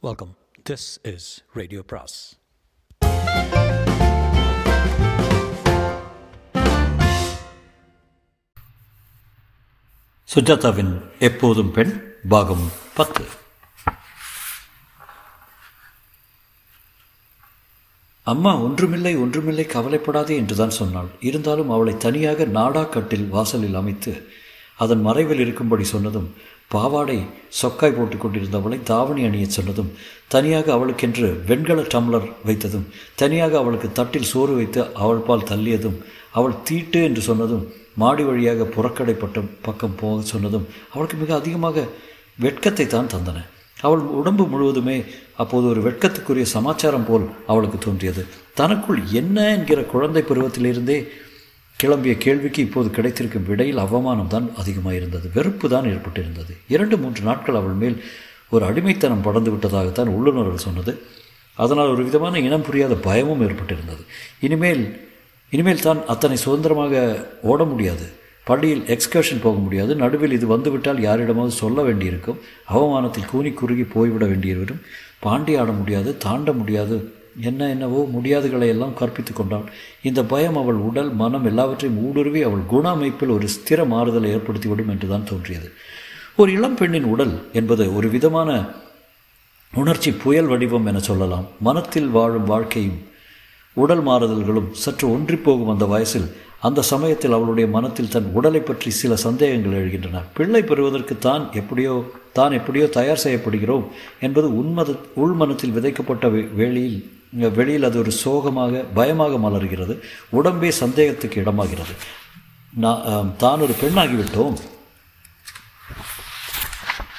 Welcome this is radio பிராஸ் சுஜாதாவின் எப்போதும் பெண் பாகம் பத்து. அம்மா ஒன்றுமில்லை ஒன்றுமில்லை கவலைப்படாதே என்றுதான் சொன்னாள். இருந்தாலும் அவளை தனியாக நாடாக்கட்டில் வாசலில் அமைத்து அதன் மறைவில் இருக்கும்படி சொன்னதும் பாவாடை சொக்காய் போட்டுக் கொண்டிருந்தவளை தாவணி அணியச் சொன்னதும் தனியாக அவளுக்கென்று வெண்கல டம்ளர் வைத்ததும் தனியாக அவளுக்கு தட்டில் சோறு வைத்து அவள் பால் தள்ளியதும் அவள் தீட்டு என்று சொன்னதும் மாடி வழியாக புறக்கடைப்பட்ட பக்கம் போக சொன்னதும் அவளுக்கு மிக அதிகமாக வெட்கத்தை தான் தந்தன. அவள் உடம்பு முழுவதுமே அப்போது ஒரு வெட்கத்துக்குரிய சமாச்சாரம் போல் அவளுக்கு தோன்றியது. தனக்குள் என்ன என்கிற குழந்தை பருவத்திலிருந்தே கிளம்பிய கேள்விக்கு இப்போது கிடைத்திருக்கும் விடையில் அவமானம் தான் அதிகமாக இருந்தது வெறுப்பு தான் ஏற்பட்டிருந்தது. இரண்டு மூன்று நாட்கள் அவள் மேல் ஒரு அடிமைத்தனம் படர்ந்து விட்டதாகத்தான் உள்ளுணர்வு சொன்னது. அதனால் ஒரு விதமான இனம் புரியாத பயமும் ஏற்பட்டிருந்தது. இனிமேல் இனிமேல் தான் அத்தனை சுதந்திரமாக ஓட முடியாது. பள்ளியில் எக்ஸ்கர்ஷன் போக முடியாது. நடுவில் இது வந்துவிட்டால் யாரிடமாவது சொல்ல வேண்டியிருக்கும். அவமானத்தில் கூனி குறுகி போய்விட வேண்டியவரும் பாண்டி ஆட முடியாது தாண்ட முடியாது. என்ன என்னவோ முடியாதுகளை எல்லாம் கற்பித்து கொண்டாள் இந்த பயம் அவள் உடல் மனம் எல்லாவற்றையும் ஊடுருவி அவள் குண அமைப்பில் ஒரு ஸ்திர மாறுதலை ஏற்படுத்திவிடும் என்று தான் தோன்றியது. ஒரு இளம் பெண்ணின் உடல் என்பது ஒரு விதமான உணர்ச்சி புயல் வடிவம் என சொல்லலாம். மனத்தில் வாழும் வாழ்க்கையும் உடல் மாறுதல்களும் சற்று ஒன்றிப்போகும் அந்த வயசில் அந்த சமயத்தில் அவளுடைய மனத்தில் தன் உடலை பற்றி சில சந்தேகங்கள் எழுகின்றன. பிள்ளை பெறுவதற்கு தான் எப்படியோ தான் எப்படியோ தயார் செய்யப்படுகிறோம் என்பது உண்மத உள்மனத்தில் விதைக்கப்பட்ட வேளையில் வெளியில் அது ஒரு சோகமாக பயமாக மலர்கிறது. உடம்பே சந்தேகத்துக்கு இடமாகிறது. நான் தான் ஒரு பெண்ணாகிவிட்டோம்.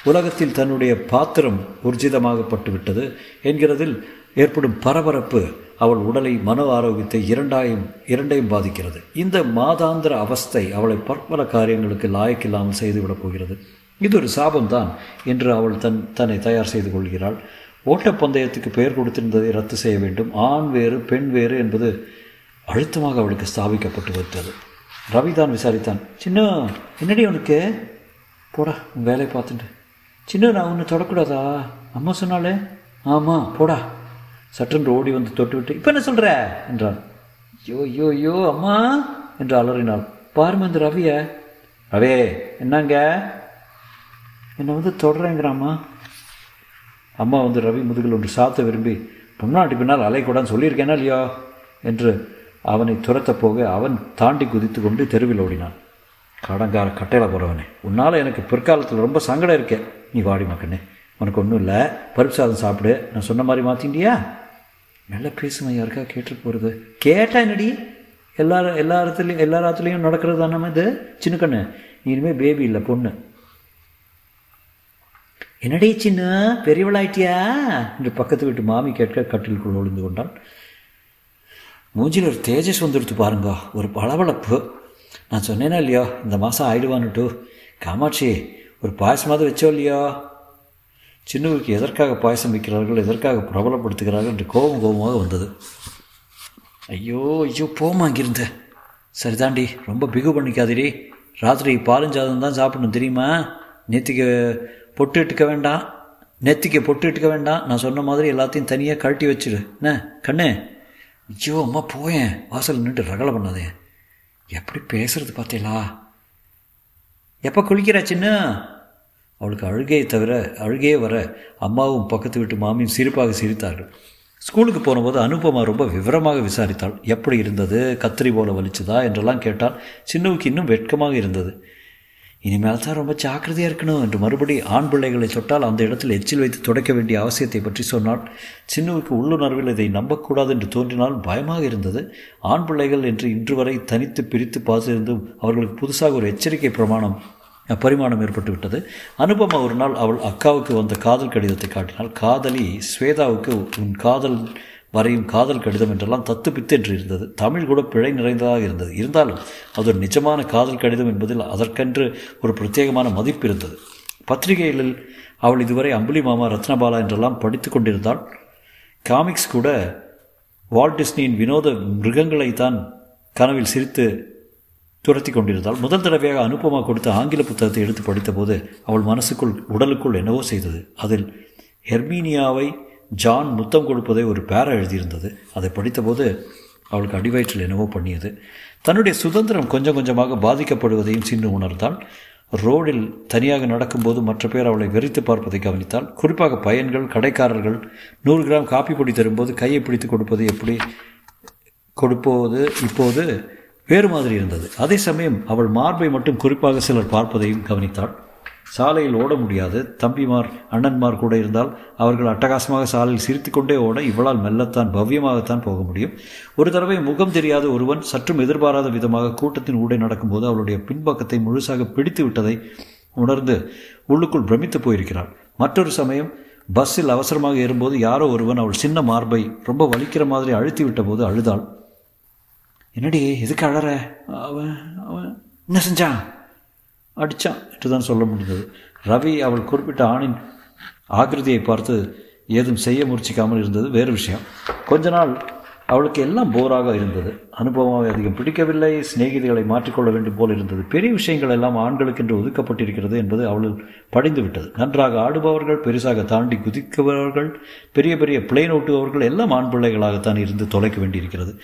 உலகத்தில் தன்னுடைய பாத்திரம் ஊர்ஜிதமாகப்பட்டு விட்டது என்கிறதில் ஏற்படும் பரபரப்பு அவள் உடலை மன ஆரோக்கியத்தை இரண்டாயும் இரண்டையும் பாதிக்கிறது. இந்த மாதாந்திர அவஸ்தை அவளை பற்பல காரியங்களுக்கு லாயக்கில்லாமல் செய்துவிடப் போகிறது. இது ஒரு சாபம்தான் என்று அவள் தன் தன்னை தயார் செய்து கொள்கிறாள். ஓட்டப்பந்தயத்துக்கு பெயர் கொடுத்திருந்ததை ரத்து செய்ய வேண்டும். ஆண் வேறு பெண் வேறு என்பது அழுத்தமாக அவளுக்கு ஸ்தாபிக்கப்பட்டு விட்டது ரவிதான் விசாரித்தான். சின்ன என்னடி உனக்கு? போடா உன் வேலையை பார்த்துட்டு. சின்ன நான் உன்னை தொடக்கூடாதா? அம்மா சொன்னாலே? ஆமாம் போடா. சற்றென்று ஓடி வந்து தொட்டு விட்டு இப்போ என்ன சொல்கிற என்றான். ஐயோ ஐயோ ஐயோ அம்மா என்று அலறினாள். பாருமா இந்த ரவிய. ரவே என்னங்க? என்னை வந்து தொடரேங்கிறாம்மா அம்மா வந்து ரவி முதுகில் ஒன்று சாத்த விரும்பி பொன்னாட்டி பின்னால் அலைக்கூடான்னு சொல்லியிருக்கேனா இல்லையா? என்று அவனை துரத்த போக அவன் தாண்டி குதித்து கொண்டு தெருவில் ஓடினான். கடங்கார கட்டையில் போகிறவனே உன்னால் எனக்கு பிற்காலத்தில் ரொம்ப சங்கடம் இருக்கே. நீ வாடி மக்கண்ணே உனக்கு ஒன்றும் இல்லை. பருப்பு சாதம் சாப்பிடு. நான் சொன்ன மாதிரி மாற்றிண்டியா நல்லா பேசுமா யாருக்கா கேட்டு போகிறது கேட்டா என்னடி? எல்லா எல்லா இடத்துலையும் எல்லா இடத்துலையும் நடக்கிறது தானே இது? சின்ன கண்ணு. நீ இனிமேல் பேபி இல்லை பொண்ணு. என்னடே சின்ன பெரியவளாயிட்டியா? என்று பக்கத்து வீட்டு மாமி கேட்க கட்டிலுக்குள் ஒளிந்து கொண்டான் மூஞ்சில் ஒரு தேஜஸ் வந்துடுத்து பாருங்க ஒரு பளபளப்பு. நான் சொன்னேனா இல்லையோ இந்த மாதம் ஆயிடுவான்னுட்டு. காமாட்சி ஒரு பாயசமாவது வச்சோ இல்லையோ? சின்னவருக்கு எதற்காக பாயசம் வைக்கிறார்கள் எதற்காக பிரபலப்படுத்துகிறார்கள் என்று கோபம் கோபமாக வந்தது. ஐயோ ஐயோ போமா அங்கிருந்த சரிதாண்டி ரொம்ப பிகு பண்ணிக்காதடி ராத்திரி பாலஞ்சாதம் தான் சாப்பிடணும் தெரியுமா? நேற்றுக்கு பொட்டு இட்டுக்க வேண்டாம். நெத்திக்கு பொட்டு இட்டுக்க வேண்டாம். நான் சொன்ன மாதிரி எல்லாத்தையும் தனியாக கழட்டி வச்சிடு என்ன? கண்ணு. ஐயோ அம்மா போயேன். வாசல் நின்று ரகலை பண்ணாதே. எப்படி பேசுறது பார்த்தீங்களா? எப்போ குளிக்கிறா சின்ன? அவளுக்கு அழுகையை தவிர அழுகையே வர அம்மாவும் பக்கத்து வீட்டு மாமியும் சிரிப்பாக சிரித்தார்கள். ஸ்கூலுக்கு போனபோது அனுபமா ரொம்ப விவரமாக விசாரித்தாள். எப்படி இருந்தது? கத்திரி போல வலிச்சதா? என்றெல்லாம் கேட்டால் சின்னவுக்கு இன்னும் வெட்கமாக இருந்தது. இனிமேல் தான் ரொம்ப ஜாக்கிரதையாக இருக்கணும் என்று மறுபடி ஆண் பிள்ளைகளை தொட்டால் அந்த இடத்தில் எச்சில் வைத்து துடைக்க வேண்டிய அவசியத்தை பற்றி சொன்னாள். சின்னுவுக்கு உள்ளுணர்வில் இதை நம்பக்கூடாது என்று தோன்றினால் பயமாக இருந்தது. ஆண் பிள்ளைகள் என்று இன்று வரை தனித்து பிரித்து பார்த்திருந்தும் அவர்களுக்கு புதுசாக ஒரு எச்சரிக்கை பிரமாணம் பரிமாணம் ஏற்பட்டு விட்டது. அனுபமா ஒரு நாள் அவள் அக்காவுக்கு வந்த காதல் கடிதத்தை காட்டினாள். காதலி ஸ்வேதாவுக்கு உன் காதல் வரையும் காதல் கடிதம் என்றெல்லாம் தத்து பித்து என்று இருந்தது. தமிழ் கூட பிழை நிறைந்ததாக இருந்தது. இருந்தாலும் அது ஒரு நிஜமான காதல் கடிதம் என்பதில் அதற்கென்று ஒரு பிரத்யேகமான மதிப்பு இருந்தது. பத்திரிகைகளில் அவள் இதுவரை அம்புலி மாமா ரத்னபாலா என்றெல்லாம் படித்து கொண்டிருந்தாள். காமிக்ஸ் கூட வால்ட் டிஸ்னியின் வினோத மிருகங்களை தான் கனவில் சிரித்து துரத்தி கொண்டிருந்தாள். முதல் தடவையாக அனுபமா கொடுத்த ஆங்கில புத்தகத்தை எடுத்து படித்தபோது அவள் மனசுக்குள் உடலுக்குள் என்னவோ செய்தது. அதில் ஹெர்மீனியாவை ஜான் முத்தம் கொடுப்பதை ஒரு பேர எழுதியிருந்தது. அதை படித்தபோது அவளுக்கு அடிவயிற்றில் என்னவோ பண்ணியது. தன்னுடைய சுதந்திரம் கொஞ்சம் கொஞ்சமாக பாதிக்கப்படுவதையும் சின்னு உணர்ந்தால் ரோடில் தனியாக நடக்கும்போது மற்ற பேர் அவளை வெறித்து பார்ப்பதை கவனித்தால் குறிப்பாக பையன்கள் கடைக்காரர்கள் நூறு கிராம் காப்பி பொடி தரும்போது கையை பிடித்து கொடுப்பது எப்படி கொடுப்போது இப்போது வேறு மாதிரி இருந்தது. அதே சமயம் அவள் மார்பை மட்டும் குறிப்பாக சிலர் பார்ப்பதையும் கவனித்தாள். சாலையில் ஓட முடியாது. தம்பிமார் அண்ணன்மார் கூட இருந்தால் அவர்கள் அட்டகாசமாக சாலையில் சிரித்து கொண்டே ஓட இவளால் மெல்லத்தான் பவ்யமாகத்தான் போக முடியும். ஒரு தடவை முகம் தெரியாத ஒருவன் சற்றும் எதிர்பாராத விதமாக கூட்டத்தின் ஊடே நடக்கும்போது அவளுடைய பின்பக்கத்தை முழுசாக பிடித்து விட்டதை உணர்ந்து உள்ளுக்குள் பிரமித்து போயிருக்கிறாள். மற்றொரு சமயம் பஸ்ஸில் அவசரமாக ஏறும்போது யாரோ ஒருவன் அவள் சின்ன மார்பை ரொம்ப வலிக்கிற மாதிரி அழுத்தி விட்ட போது அழுதாள். என்னடி எதுக்கு அழற? அவன் அவன் என்ன செஞ்சான்? அடித்தான் என்று தான் சொல்ல முடிந்தது. ரவி அவள் குறிப்பிட்ட ஆணின் ஆகிருதியை பார்த்து ஏதும் செய்ய முயற்சிக்காமல் இருந்தது வேறு விஷயம். கொஞ்ச நாள் அவளுக்கு எல்லாம் போராக இருந்தது. அனுபவமாக அதிகம் பிடிக்கவில்லை. சிநேகிதிகளை மாற்றிக்கொள்ள வேண்டும் போல் இருந்தது. பெரிய விஷயங்கள் எல்லாம் ஆண்களுக்கென்று ஒதுக்கப்பட்டிருக்கிறது என்பது அவளில் படிந்து விட்டது நன்றாக ஆடுபவர்கள் பெருசாக தாண்டி குதிக்கவர்கள் பெரிய பெரிய பிளேன் ஓட்டுபவர்கள் எல்லாம் ஆண் பிள்ளைகளாகத்தான் இருந்து தொலைக்க வேண்டியிருக்கிறது.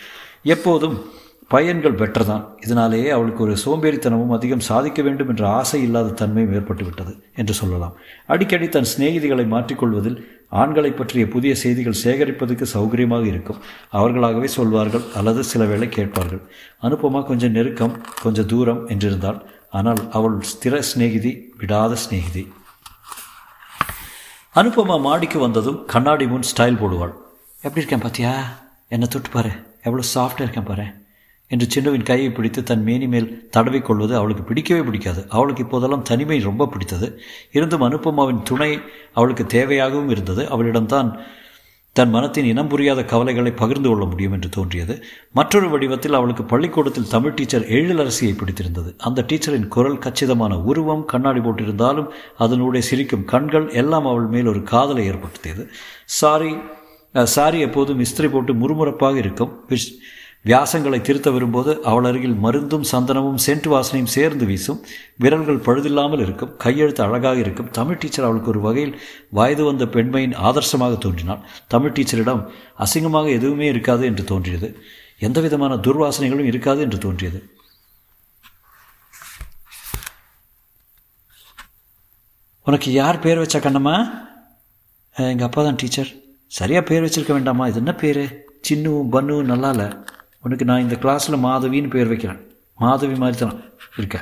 எப்போதும் பையன்கள் பெட்டர் தான் இதனாலேயே அவளுக்கு ஒரு சோம்பேறித்தனமும் அதிகம் சாதிக்க வேண்டும் என்ற ஆசை இல்லாத தன்மையும் ஏற்பட்டுவிட்டது என்று சொல்லலாம். அடிக்கடி தன் சிநேகிதிகளை மாற்றிக்கொள்வதில் ஆண்களை பற்றிய புதிய செய்திகள் சேகரிப்பதற்கு சௌகரியமாக இருக்கும். அவர்களாகவே சொல்வார்கள் அல்லது சில வேளை கேட்பார்கள். அனுப்பமா கொஞ்சம் நெருக்கம் கொஞ்சம் தூரம் என்றிருந்தாள். ஆனால் அவள் ஸ்திர சிநேகிதி விடாத சிநேகிதி. அனுப்பமா மாடிக்கு வந்ததும் கண்ணாடி முன் ஸ்டைல் போடுவாள். எப்படி இருக்கேன் பாத்தியா? என்னை தொட்டு பாரு. எவ்வளோ சாஃப்டாக இருக்கேன் பாரு. என்று சின்னுவின் கையை பிடித்து தன் மேனி மேல் தடவிக்கொள்வது அவளுக்கு பிடிக்கவே பிடிக்காது. அவளுக்கு இப்போதெல்லாம் தனிமை ரொம்ப பிடித்தது. இருந்தும் அனுப்பமாவின் துணை அவளுக்கு தேவையாகவும் இருந்தது. அவளிடம்தான் தன் மனத்தின் இனம் புரியாத கவலைகளை பகிர்ந்து கொள்ள முடியும் என்று தோன்றியது. மற்றொரு வடிவத்தில் அவளுக்கு பள்ளிக்கூடத்தில் தமிழ் டீச்சர் எழிலரசியை பிடித்திருந்தது. அந்த டீச்சரின் குரல் கச்சிதமான உருவம் கண்ணாடி போட்டிருந்தாலும் அதனுடைய சிரிக்கும் கண்கள் எல்லாம் அவள் மேல் ஒரு காதலை ஏற்படுத்தியது. சாரி சாரி எப்போதும் இஸ்திரி போட்டு முறுமுறப்பாக இருக்கும். விஷ் வியாசங்களை திருத்த வரும்போது அவள் அருகில் மருந்தும் சந்தனமும் சென்ட் வாசனையும் சேர்ந்து வீசும். விரல்கள் பழுதில்லாமல் இருக்கும். கையெழுத்து அழகாக இருக்கும். தமிழ் டீச்சர் அவளுக்கு ஒரு வகையில் வயது வந்த பெண்மையின் ஆதர்சமாக தோன்றினாள். தமிழ் டீச்சரிடம் அசிங்கமாக எதுவுமே இருக்காது என்று தோன்றியது. எந்த விதமான துர்வாசனைகளும் இருக்காது என்று தோன்றியது. உனக்கு யார் பேர் வச்சா கண்ணம்மா? எங்கள் அப்பா தான் டீச்சர் சரியாக பேர் வச்சிருக்க வேண்டாமா? இது என்ன பேர்? சின்னுவும் பன்னுவும் நல்லா இல்லை உனக்கு நான் இந்த கிளாஸில் மாதவின்னு பேர் வைக்கிறேன். மாதவி மாதிரி தான் இருக்க.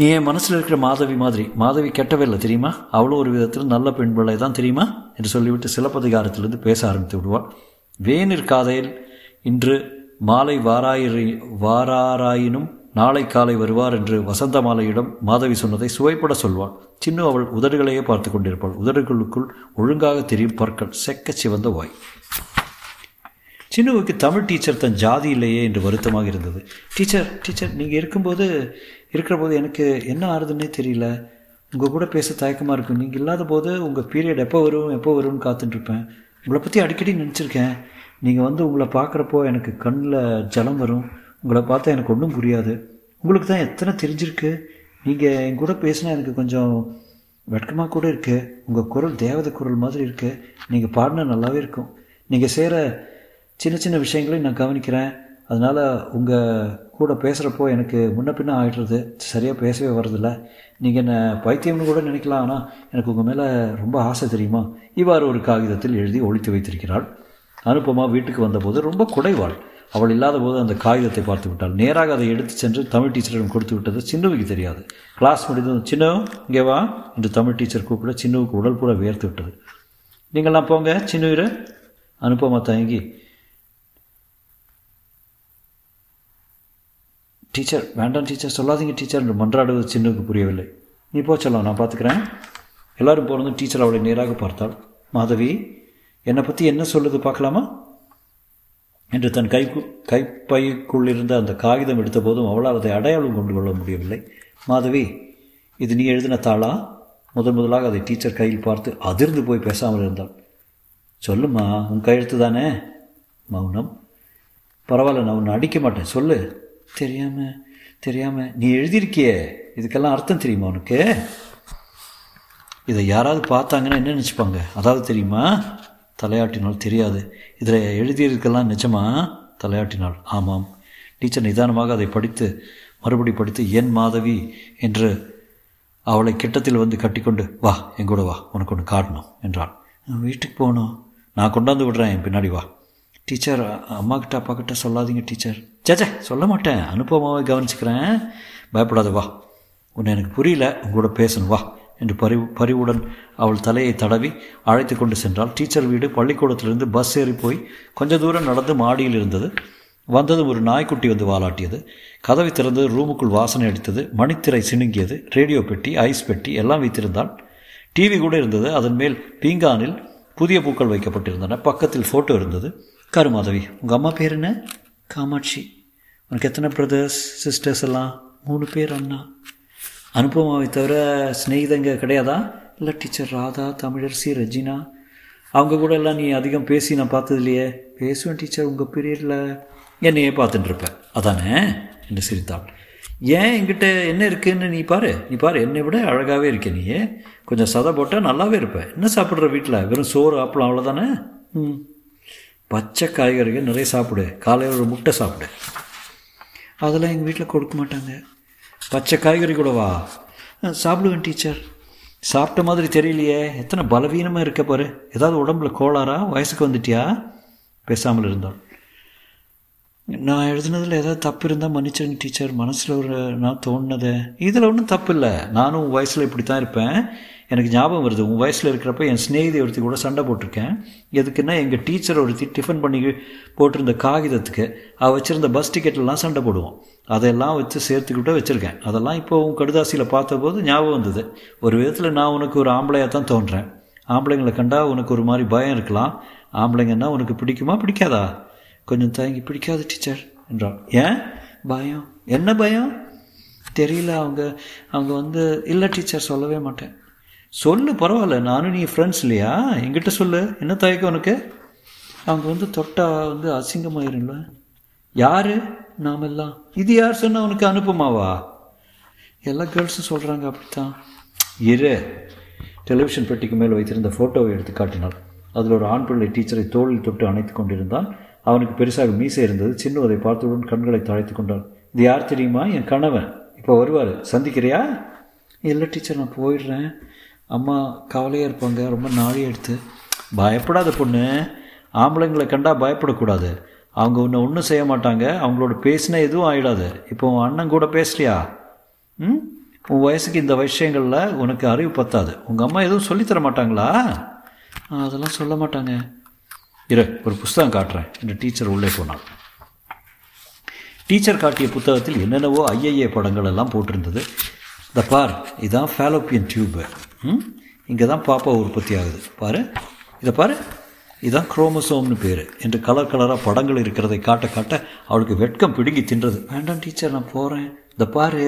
நீ என் மனசில் இருக்கிற மாதவி மாதிரி மாதவி கெட்டவே இல்லை தெரியுமா? அவ்வளோ ஒரு விதத்தில் நல்ல பெண் பிள்ளை தான் தெரியுமா? என்று சொல்லிவிட்டு சிலப்பதிகாரத்திலிருந்து பேச ஆரம்பித்து விடுவாள். வேனிற் காதையில் இன்று மாலை வாராயிரு வாராராயினும் நாளை காலை வருவார் என்று வசந்த மாலையிடம் மாதவி சொன்னதை சுவைப்பட சொல்வாள். சின்ன அவள் உதடுகளையே பார்த்து கொண்டிருப்பாள். உதடுகளுக்குள் ஒழுங்காக தெரியும் பற்கள் செக்க சிவந்த வாய். சின்னுவுக்கு தமிழ் டீச்சர் தன் ஜாதி இல்லையே என்று வருத்தமாக இருந்தது. டீச்சர் டீச்சர் நீங்கள் இருக்கும்போது இருக்கிற போது எனக்கு என்ன ஆறுதுன்னே தெரியல. உங்கள் கூட பேச தயக்கமாக இருக்கும் நீங்கள் இல்லாத போது உங்கள் பீரியட் எப்போ வரும் எப்போ வரும்னு காத்துட்ருப்பேன் உங்களை பற்றி அடிக்கடி நினச்சிருக்கேன். நீங்கள் வந்து உங்களை பார்க்குறப்போ எனக்கு கண்ணில் ஜலம் வரும். உங்களை பார்த்தா எனக்கு ஒன்றும் புரியாது. உங்களுக்கு தான் எத்தனை தெரிஞ்சிருக்கு? நீங்கள் என் கூட பேசினா எனக்கு கொஞ்சம் வெட்கமாக கூட இருக்குது உங்கள் குரல் தேவதை குரல் மாதிரி இருக்குது நீங்கள் பாடினா நல்லாவே இருக்கும். நீங்கள் செய்கிற சின்ன சின்ன விஷயங்களையும் நான் கவனிக்கிறேன். அதனால் உங்கள் கூட பேசுகிறப்போ எனக்கு முன்ன பின்ன ஆகிடுறது சரியாக பேசவே வர்றதில்ல. நீங்கள் என்ன பைத்தியம்னு கூட நினைக்கலாம். ஆனால் எனக்கு உங்கள் மேலே ரொம்ப ஆசை தெரியுமா? இவ்வாறு ஒரு காகிதத்தில் எழுதி ஒழித்து வைத்திருக்கிறாள். அனுப்பமா வீட்டுக்கு வந்தபோது ரொம்ப குடைவாள். அவள் இல்லாத போது அந்த காகிதத்தை பார்த்து விட்டாள். நேராக அதை எடுத்து சென்று தமிழ் டீச்சரிடம் கொடுத்து விட்டது சின்னுவுக்கு தெரியாது. கிளாஸ் முடிந்தது சின்னு இங்கே வா என்று தமிழ் டீச்சர் கூப்பிட சின்னுவுக்கு உடல் கூட வியர்த்து விட்டது. நீங்கள்லாம் போங்க சின்னுயிரு. அனுப்பமா தயங்கி டீச்சர் வேண்டாம் டீச்சர் சொல்லாதீங்க டீச்சர் என்று மன்றாடுவது சின்னுக்கு புரியவில்லை. நீ போ சொல்லலாம் நான் பார்த்துக்கிறேன். எல்லாரும் போனதும் டீச்சர் அவளை நேராக பார்த்தாள். மாதவி என்னை பற்றி என்ன சொல்லுது பார்க்கலாமா? என்று தன் கை கைப்பைக்குள் இருந்த அந்த காகிதம் எடுத்த போதும் அவளால் அதை அடையாளம் கொண்டு கொள்ள முடியவில்லை. மாதவி இது நீ எழுதின தாளா? முதன் முதலாக அதை டீச்சர் கையில் பார்த்து அதிர்ந்து போய் பேசாமல் இருந்தாள். சொல்லுமா உன் கையெழுத்து தானே? மௌனம். பரவாயில்ல நான் உன்னை அடிக்க மாட்டேன் சொல்லு. தெரியாம தெரியாம நீ எழுதியிருக்கியே இதுக்கெல்லாம் அர்த்தம் தெரியுமா உனக்கு? இதை யாராவது பார்த்தாங்கன்னா என்ன நினச்சிப்பாங்க? அதாவது தெரியுமா? தலையாட்டினால் தெரியாது. இதில் எழுதியிருக்கலாம் நிஜமா? தலையாட்டினாள் ஆமாம். டீச்சர் நிதானமாக அதை படித்து மறுபடி படித்து என் மாதவி என்று அவளை கிட்டத்தில் வந்து கட்டிக்கொண்டு வா எங்கூட வா உனக்கு ஒன்று காட்டணும் என்றாள். வீட்டுக்கு போகணும். நான் கொண்டாந்து விடுறேன் என் பின்னாடி வா. டீச்சர் அம்மாக்கிட்ட அப்பாக்கிட்ட சொல்லாதீங்க டீச்சர். சேச்சே சொல்ல மாட்டேன். அனுபவமாகவே கவனிச்சுக்கிறேன். பயப்படாத வா. உன்னை எனக்கு புரியல. உங்களோட பேசணும் வா. என்று பரிவு பரிவுடன் அவள் தலையை தடவி அழைத்து கொண்டு சென்றாள். டீச்சர் வீடு பள்ளிக்கூடத்திலிருந்து பஸ் ஏறி போய் கொஞ்ச தூரம் நடந்து மாடியில் இருந்தது. வந்தது ஒரு நாய்க்குட்டி வந்து வாலாட்டியது. கதவை திறந்து ரூமுக்குள் வாசனை அடித்தது. மணித்திரை சிணுங்கியது. ரேடியோ பெட்டி ஐஸ் பெட்டி எல்லாம் வைத்திருந்தாள். டிவி கூட இருந்தது. அதன் மேல் பீங்கானில் புதிய பூக்கள் வைக்கப்பட்டிருந்தன. பக்கத்தில் ஃபோட்டோ இருந்தது. கருமாதவி உங்கள் அம்மா பேர் என்ன? காமாட்சி. உனக்கு எத்தனை பிரதர்ஸ் சிஸ்டர்ஸ் எல்லாம்? மூணு பேர் அண்ணா. அனுபவமாவை தவிர ஸ்நேகிதங்க கிடையாதா? இல்லை டீச்சர் ராதா தமிழரசி ரஜினா. அவங்க கூட எல்லாம் நீ அதிகம் பேசி நான் பார்த்தது இல்லையே. பேசுவேன் டீச்சர் உங்கள் பீரியடில் என்னையே பார்த்துட்டு இருப்பேன் அதானே? என்று சிரித்தாள். ஏன் என்கிட்ட என்ன இருக்குன்னு நீ பாரு. நீ பாரு என்னை விட அழகாகவே இருக்க நீ கொஞ்சம் சதை போட்டால் நல்லாவே இருப்பேன் என்ன சாப்பிட்ற வீட்டில் வெறும் சோறு ஆப்பளம் அவ்வளோதானே ம். பச்சை காய்கறிகள் நிறைய சாப்பிடு. காலையில் ஒரு முட்டை சாப்பிடு. அதெல்லாம் எங்கள் வீட்டில் கொடுக்க மாட்டாங்க. பச்சை காய்கறி கூடவா சாப்பிடுவேன் டீச்சர். சாப்பிட்ட மாதிரி தெரியலையே. எத்தனை பலவீனமாக இருக்க பாரு. ஏதாவது உடம்புல கோளாறா? வயசுக்கு வந்துட்டியா? பேசாமல் இருந்தாள் நான் எழுதுனதில் ஏதாவது தப்பு இருந்தால் மன்னிச்சிருங்க டீச்சர். மனசில் ஒரு நான் தோணுனது. இதில் ஒன்றும் தப்பு இல்லை. நானும் வயசில் இப்படி தான் இருப்பேன். எனக்கு ஞாபகம் வருது. உன் வயசில் இருக்கிறப்ப என் சிநேகிதி ஒருத்தி கூட சண்டை போட்டிருக்கேன். எதுக்குன்னா எங்கள் டீச்சர் ஒருத்தி டிஃபன் பண்ணி போட்டிருந்த காகிதத்துக்கு அவள் வச்சுருந்த பஸ் டிக்கெட்லாம் சண்டை போடுவோம் அதெல்லாம் வச்சு சேர்த்துக்கிட்ட வச்சுருக்கேன். அதெல்லாம் இப்போ உன் கடுதாசியில் பார்த்தபோது ஞாபகம் வந்தது. ஒரு விதத்தில் நான் உனக்கு ஒரு ஆம்பளையாக தான் தோன்றேன். ஆம்பளைங்களை கண்டா உனக்கு ஒரு மாதிரி பயம் இருக்கலாம். ஆம்பளைங்கன்னா உனக்கு பிடிக்குமா பிடிக்காதா? கொஞ்சம் தயங்கி பிடிக்காது டீச்சர் என்றான். ஏன்? பயம்? என்ன பயம்? தெரியல அவங்க அவங்க வந்து இல்லை டீச்சர் சொல்லவே மாட்டேன். சொல்லு பரவாயில்ல. நானும் நீ ஃப்ரெண்ட்ஸ் இல்லையா? என்கிட்ட சொல்லு. என்ன தயக்கம் உனக்கு? அவங்க வந்து தொட்டா வந்து அசிங்கமாயிரும்ல. யாரு? நாமெல்லாம். இது யார் சொன்னால் உனக்கு அனுப்புமாவா? எல்லா கேர்ள்ஸும் சொல்கிறாங்க அப்படித்தான். இரு. டெலிவிஷன் பெட்டிக்கு மேல் வைத்திருந்த ஃபோட்டோவை எடுத்து காட்டினாள். அதில் ஒரு ஆண் பிள்ளை டீச்சரை தோளில் தொட்டு அணைத்து கொண்டிருந்தான் அவனுக்கு பெருசாக மீசை இருந்தது. சின்னதை பார்த்தவுடன் கண்களை தாழ்த்து கொண்டான் இது யார் தெரியுமா? என் கணவன். இப்போ வருவார். சந்திக்கிறியா? இல்லை டீச்சர் நான் போயிடுறேன். அம்மா கவலையாக இருப்பாங்க ரொம்ப நாளி எடுத்து. பயப்படாத பொண்ணு ஆம்பளைங்களை கண்டா பயப்படக்கூடாது. அவங்க உன்னை ஒன்றும் செய்ய மாட்டாங்க அவங்களோட பேசினா எதுவும் ஆகிடாது இப்போ உன் அண்ணன் கூட பேசலையா ம்? உன் வயசுக்கு இந்த விஷயங்களில் உனக்கு அறிவு பத்தாது. உங்கள் அம்மா எதுவும் சொல்லித்தர மாட்டாங்களா? அதெல்லாம் சொல்ல மாட்டாங்க. இரு ஒரு புஸ்தகம் காட்டுறேன். என்று டீச்சர் உள்ளே போனாள் டீச்சர் காட்டிய புத்தகத்தில் என்னென்னவோ ஐஏஏ படங்கள் எல்லாம் போட்டிருந்தது. இந்த பார் இதான் ஃபேலோப்பியன் டியூபு ம்? இங்கே தான் பாப்பா உற்பத்தி ஆகுது. பாரு இதை பாரு இதான் குரோமசோம்னு பேர். என்று கலர் கலராக படங்கள் இருக்கிறதை காட்ட காட்ட அவளுக்கு வெட்கம் பிடுங்கி தின்றது. வேண்டாம் டீச்சர் நான் போகிறேன் இந்த பாரு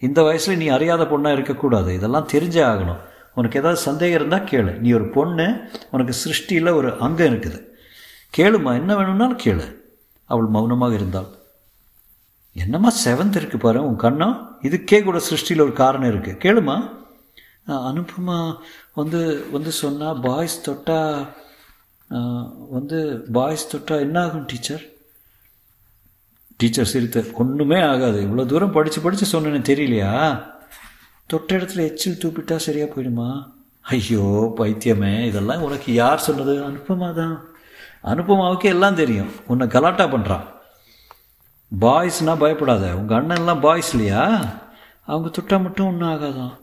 இந்த வயசில் நீ அறியாத பொண்ணாக இருக்கக்கூடாது. இதெல்லாம் தெரிஞ்சே ஆகணும். உனக்கு ஏதாவது சந்தேகம் இருந்தால் கேளு. நீ ஒரு பொண்ணு உனக்கு சிருஷ்டியில் ஒரு அங்கம் இருக்குது. கேளுமா என்ன வேணும்னாலும் கேளு. அவள் மௌனமாக இருந்தாள். என்னம்மா செவன்த் இருக்கு பாரு உன் கண்ணா? இதுக்கே கூட சிருஷ்டியில் ஒரு காரணம் இருக்கு. கேளுமா. அனுப்புமா வந்து வந்து சொன்னால் பாய்ஸ் தொட்டா வந்து பாய்ஸ் தொட்டா என்ன ஆகும் டீச்சர் டீச்சர் சிரித்த ஒன்றுமே ஆகாது. இவ்வளோ தூரம் படித்து படித்து சொன்னேன்னு தெரியலையா? தொட்ட இடத்துல எச்சில் தூப்பிட்டா சரியாக போயிடுமா? ஐயோ பைத்தியமே. இதெல்லாம் உனக்கு யார் சொன்னது? அனுப்பமா தான் அனுப்பமாவுக்கு எல்லாம் தெரியும். உன்னை கலாட்டா பண்ணுறான் பாய்ஸ்னால் பயப்படாத. உங்கள் அண்ணன்லாம் பாய்ஸ் இல்லையா? அவங்க துட்டா மட்டும் ஒன்றும் ஆகாதான்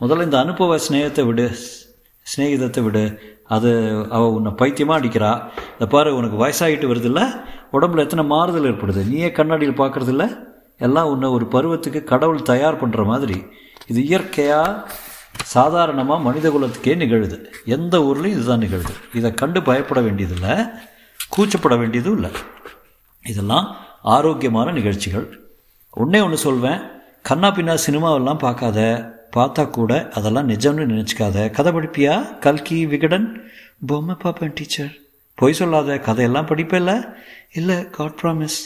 முதல்ல இந்த அனுபவ ஸ்நேகத்தை விடு. ஸ்நேகிதத்தை விடு. அது அவள் உன்னை பைத்தியமாக அடிக்கிறா. இந்த பாரு உனக்கு வயசாகிட்டு வருதில்ல? உடம்புல எத்தனை மாறுதல் ஏற்படுது? நீயே கண்ணாடியில் பார்க்குறதில்ல எல்லாம் உன்னை ஒரு பருவத்துக்கு கடவுள் தயார் பண்ணுற மாதிரி. இது இயற்கையாக சாதாரணமாக மனித குலத்துக்கே நிகழுது. எந்த ஊர்லேயும் இதுதான் நிகழுது. இதை கண்டு பயப்பட வேண்டியதில்லை. கூச்சப்பட வேண்டியதும் இல்லை. இதெல்லாம் ஆரோக்கியமான நிகழ்ச்சிகள். ஒன்றே ஒன்று சொல்வேன். கண்ணா பின்னா சினிமாவெல்லாம் பார்க்காத பார்த்தா கூட அதெல்லாம் நிஜம்னு நினச்சிக்காத. கதை படிப்பியா? கல்கி விகடன்? பொம்மை பார்ப்பேன் டீச்சர் பொய் சொல்லாத கதையெல்லாம் படிப்பேல்ல இல்லை? காட் ப்ராமிஸ்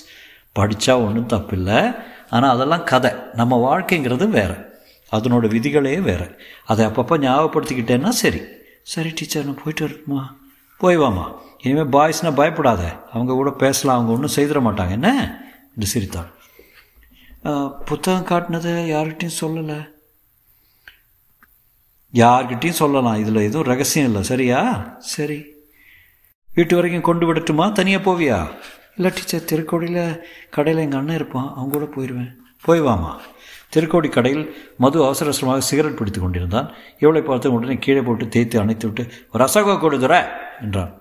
படித்தா ஒன்றும் தப்பில்லை. ஆனால் அதெல்லாம் கதை. நம்ம வாழ்க்கைங்கிறது வேறு. அதனோட விதிகளே வேறு. அதை அப்பப்போ ஞாபகப்படுத்திக்கிட்டேன்னா சரி. சரி டீச்சர் நான் போயிட்டு வரட்டுமா? போய் வாமா. இனிமேல் பாய்ஸ்னால் பயப்படாத. அவங்க கூட பேசலாம் அவங்க ஒன்றும் செய்திட மாட்டாங்க. என்ன? என்று சிரித்தாள். புத்தகம் காட்டினதை யார்கிட்டையும் சொல்லலை. யார்கிட்டையும் சொல்லலாம். இதில் எதுவும் ரகசியம் இல்லை. சரியா? சரி. வீட்டு வரைக்கும் கொண்டு விடட்டுமா? தனியாக போவியா? இல்லை டீச்சர். திருக்கோடியில் கடையில் எங்கள் அண்ணன் இருப்பான். அவங்க கூட போயிடுவேன் போய் வாமா திருக்கோடி கடையில் மது அவசர அவசரமாக சிகரெட் பிடித்து கொண்டிருந்தான். இவளை பார்த்து உடனே கீழே போட்டு தேய்த்து அணைத்து விட்டு ஒரு ரசகோ கொடுதுற என்றான்.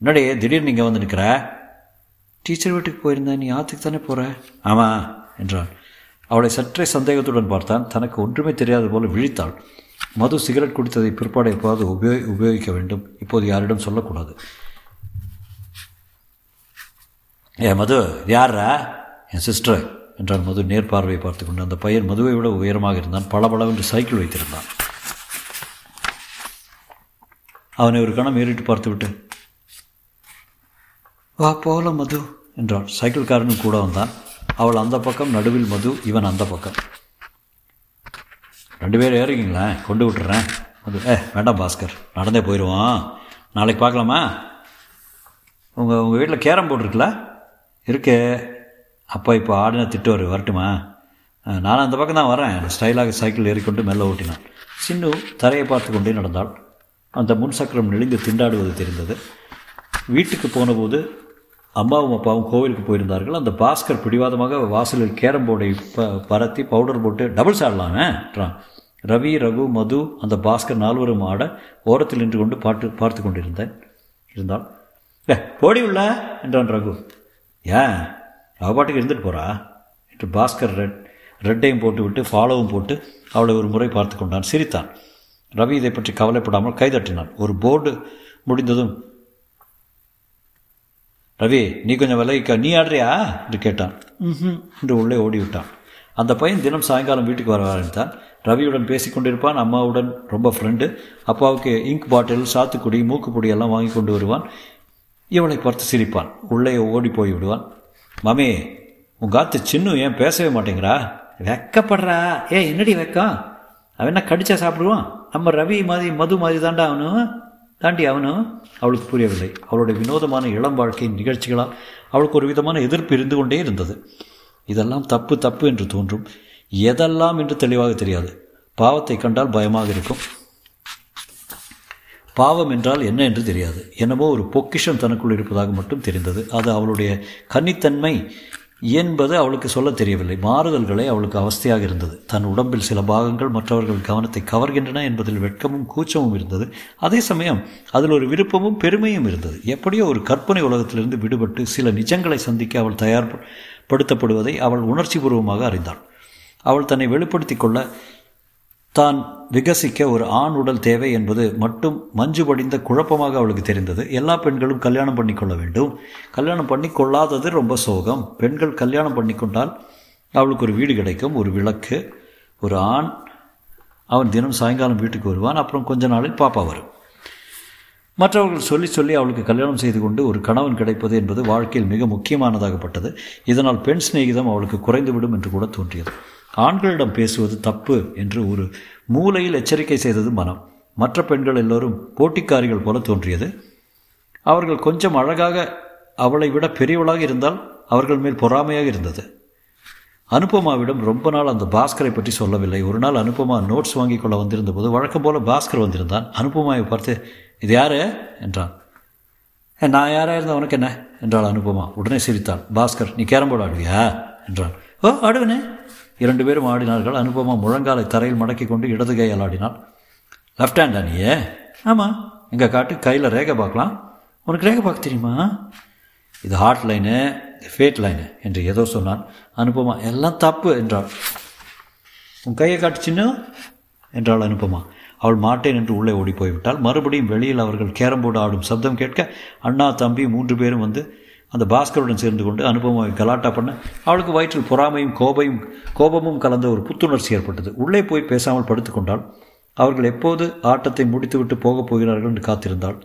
என்னடே திடீர்னு நீங்கள் வந்து நிற்கிற டீச்சர் வீட்டுக்கு போயிருந்தேன். நீ ஆற்றுக்கு தானே போகிற ஆமாம் என்றான். அவளை சற்றே சந்தேகத்துடன் பார்த்தான். தனக்கு ஒன்றுமே தெரியாது போல விழித்தாள். மது சிகரெட் குடித்ததை பிற்பாடு எப்போது உபயோகி உபயோகிக்க வேண்டும்? இப்போது யாரிடம் சொல்லக்கூடாது. ஏ மது யாரா என் சிஸ்டர் என்றான் மது நேர்பார்வை பார்த்து கொண்டு. அந்த பையன் மதுவை விட உயரமாக இருந்தான். பளபளவென்று சைக்கிள் வைத்திருந்தான். அவனை ஒரு கணம் ஏறிட்டு பார்த்துவிட்டு வா போகலாம் மது. என்றான் சைக்கிள்காரனும் கூட வந்தான். அவள் அந்த பக்கம் நடுவில் மது இவன் அந்த பக்கம். ரெண்டு பேரும் ஏறிக்கிங்களேன் கொண்டு விட்டுறேன். மது ஏ வேண்டாம் பாஸ்கர் நடந்தே போயிடுவான் நாளைக்கு பார்க்கலாமா? உங்கள் உங்கள் வீட்டில் கேரம் போர்டு இருக்குல்ல? இருக்கே. அப்பா இப்போ ஆடின திட்டுவார் வரட்டுமா? நான் அந்த பக்கம் தான் வரேன். ஸ்டைலாக சைக்கிள் ஏறிக்கொண்டு மெல்ல ஓட்டினான். சின்னு தரையை பார்த்து கொண்டே நடந்தாள். அந்த முன் சக்கரம் நெளிந்து திண்டாடுவது தெரிந்தது. வீட்டுக்கு போனபோது அம்மாவும் அப்பாவும் கோவிலுக்கு போயிருந்தார்கள். அந்த பாஸ்கர் பிடிவாதமாக வாசலில் கேரம் போர்டை ப பரத்தி பவுடர் போட்டு டபுள்ஸ் ஆடலாமேன்றான் ரவி ரகு மது அந்த பாஸ்கர் நால்வரும் ஆட ஓரத்தில் நின்று கொண்டு பாட்டு பார்த்து கொண்டிருந்தேன் இருந்தால் ஏ போடி உள்ள என்றான் ரகு. ஏன்? அவ பாட்டுக்கு இருந்துட்டு போகிறா என்று பாஸ்கர் ரெட் ரெட்டையும் போட்டுவிட்டு ஃபாலோவும் போட்டு அவளை ஒரு முறை பார்த்து கொண்டான். சிரித்தான். ரவி இதை பற்றி கவலைப்படாமல் கைதட்டினான். ஒரு போர்டு முடிந்ததும் ரவி நீ கொஞ்சம் விலகிக்க. நீ ஆடுறியா? என்று கேட்டான். ம் என்று உள்ளே ஓடிவிட்டான். அந்த பையன் தினம் சாயங்காலம் வீட்டுக்கு வர ஆரம்பித்தான். ரவியுடன் பேசிக்கொண்டிருப்பான் அம்மாவுடன் ரொம்ப ஃப்ரெண்டு அப்பாவுக்கு இங்க் பாட்டில் சாத்துக்குடி மூக்குப்பொடி எல்லாம் வாங்கி கொண்டு வருவான். இவளை பார்த்து சிரிப்பான். உள்ளே ஓடி போய் விடுவான். மாமி உங்கள் ஆத்து சின்ன ஏன் பேசவே மாட்டேங்கிறா? வெக்கப்படுறா. ஏ என்னடி வெக்கம்? அவன் என்ன கடிச்சா சாப்பிடுவான்? நம்ம ரவி மாதிரி மது மாதிரி தாண்டா அவனும். தாண்டி அவனும் அவளுக்கு புரியவில்லை. அவளுடைய வினோதமான இளம் வாழ்க்கையின் நிகழ்ச்சிகளால் அவளுக்கு ஒரு விதமான எதிர்ப்பு இருந்து கொண்டே இருந்தது. இதெல்லாம் தப்பு தப்பு என்று தோன்றும். எதெல்லாம் என்று தெளிவாக தெரியாது. பாவத்தை கண்டால் பயமாக இருக்கும். பாவம் என்றால் என்ன என்று தெரியாது. என்னமோ ஒரு பொக்கிஷம் தனக்குள் இருப்பதாக மட்டும் தெரிந்தது. அது அவளுடைய கன்னித்தன்மை என்பது அவளுக்கு சொல்ல தெரியவில்லை. மாறுதல்களை அவளுக்கு அவஸ்தையாக இருந்தது. தன் உடம்பில் சில பாகங்கள் மற்றவர்கள் கவனத்தை கவர்கின்றன என்பதில் வெட்கமும் கூச்சமும் இருந்தது. அதே சமயம் அதில் ஒரு விருப்பமும் பெருமையும் இருந்தது. எப்படியோ ஒரு கற்பனை உலகத்திலிருந்து விடுபட்டு சில நிஜங்களை சந்திக்க அவள் தயார்படுத்தப்படுவதை அவள் உணர்ச்சிபூர்வமாக அறிந்தாள். அவள் தன்னை வெளிப்படுத்தி கொள்ள தான் விகசிக்க ஒரு ஆண் உடல் தேவை என்பது மட்டும் மஞ்சு படிந்த குழப்பமாக அவளுக்கு தெரிந்தது. எல்லா பெண்களும் கல்யாணம் பண்ணிக்கொள்ள வேண்டும். கல்யாணம் பண்ணி கொள்ளாதது ரொம்ப சோகம். பெண்கள் கல்யாணம் பண்ணிக்கொண்டால் அவளுக்கு ஒரு வீடு கிடைக்கும் ஒரு விளக்கு ஒரு ஆண். அவன் தினம் சாயங்காலம் வீட்டுக்கு வருவான் அப்புறம் கொஞ்ச நாளில் பாப்பா வரும். மற்றவர்கள் சொல்லி சொல்லி அவளுக்கு கல்யாணம் செய்து கொண்டு ஒரு கணவன் கிடைப்பது என்பது வாழ்க்கையில் மிக முக்கியமானதாகப்பட்டது. இதனால் பெண் சிநேகிதம் அவளுக்கு குறைந்துவிடும் என்று கூட தோன்றியது. ஆண்களிடம் பேசுவது தப்பு என்று ஒரு மூலையில் எச்சரிக்கை செய்தது மனம். மற்ற பெண்கள் எல்லோரும் போட்டிக்காரிகள் போல தோன்றியது. அவர்கள் கொஞ்சம் அழகாக அவளை விட பெரியவளாக இருந்தால் அவர்கள் மேல் பொறாமையாக இருந்தது. அனுபமாவிடம் ரொம்ப நாள் அந்த பாஸ்கரை பற்றி சொல்லவில்லை. ஒரு நாள் அனுபமா நோட்ஸ் வாங்கி கொள்ள வந்திருந்த போது வழக்கம் போல பாஸ்கர் வந்திருந்தான். அனுபமாவை பார்த்து இது யாரு? என்றான். நான் யாராக இருந்தால் உனக்கு என்ன? என்றாள் அனுபமா. உடனே சிரித்தாள். பாஸ்கர் நீ கேரம் போர்டு ஆடுவியா? என்றான். ஓ ஆடுவனே. இரண்டு பேரும் ஆடினார்கள். அனுபமா முழங்காலை தரையில் மடக்கி கொண்டு இடது கையால் ஆடினாள். லெஃப்ட் ஹேண்டா நீயே? ஆமாம் எங்கள் காட்டு கையில் ரேகை பார்க்கலாம். உனக்கு ரேகை பார்க்க தெரியுமா? இது ஹார்ட் லைனு இது ஃபேட் லைனு என்று ஏதோ சொன்னான். அனுபமா எல்லாம் தப்பு என்றாள். உன் கையை காட்டு சின்ன என்றாள் அனுபமா. அவள் மாட்டேன் என்று உள்ளே ஓடி போய்விட்டால் மறுபடியும் வெளியில் அவர்கள் கேரம் போர்டு ஆடும் சப்தம் கேட்க அண்ணா தம்பி மூன்று பேரும் வந்து அந்த பாஸ்கருடன் சேர்ந்து கொண்டு அனுபவம் கலாட்டா பண்ண அவளுக்கு வயிற்றில் பொறாமையும் கோபையும் கோபமும் கலந்த ஒரு புத்துணர்ச்சி ஏற்பட்டது. உள்ளே போய் பேசாமல் படுத்துக்கொண்டாள் அவர்கள் எப்போது ஆட்டத்தை முடித்துவிட்டு போகப் போகிறார்கள் என்று காத்திருந்தாள்.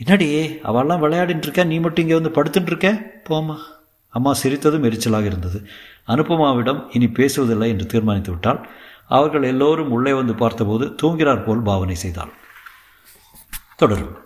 என்னடியே அவெல்லாம் விளையாடிட்டு இருக்க நீ மட்டும் இங்கே வந்து படுத்துட்டு இருக்க போமா அம்மா சிரித்ததும் எரிச்சலாக இருந்தது. அனுபமாவிடம் இனி பேசுவதில்லை என்று தீர்மானித்து விட்டால் அவர்கள் எல்லோரும் உள்ளே வந்து பார்த்தபோது தூங்கிறார் போல் பாவனை செய்தாள். தொடரும்.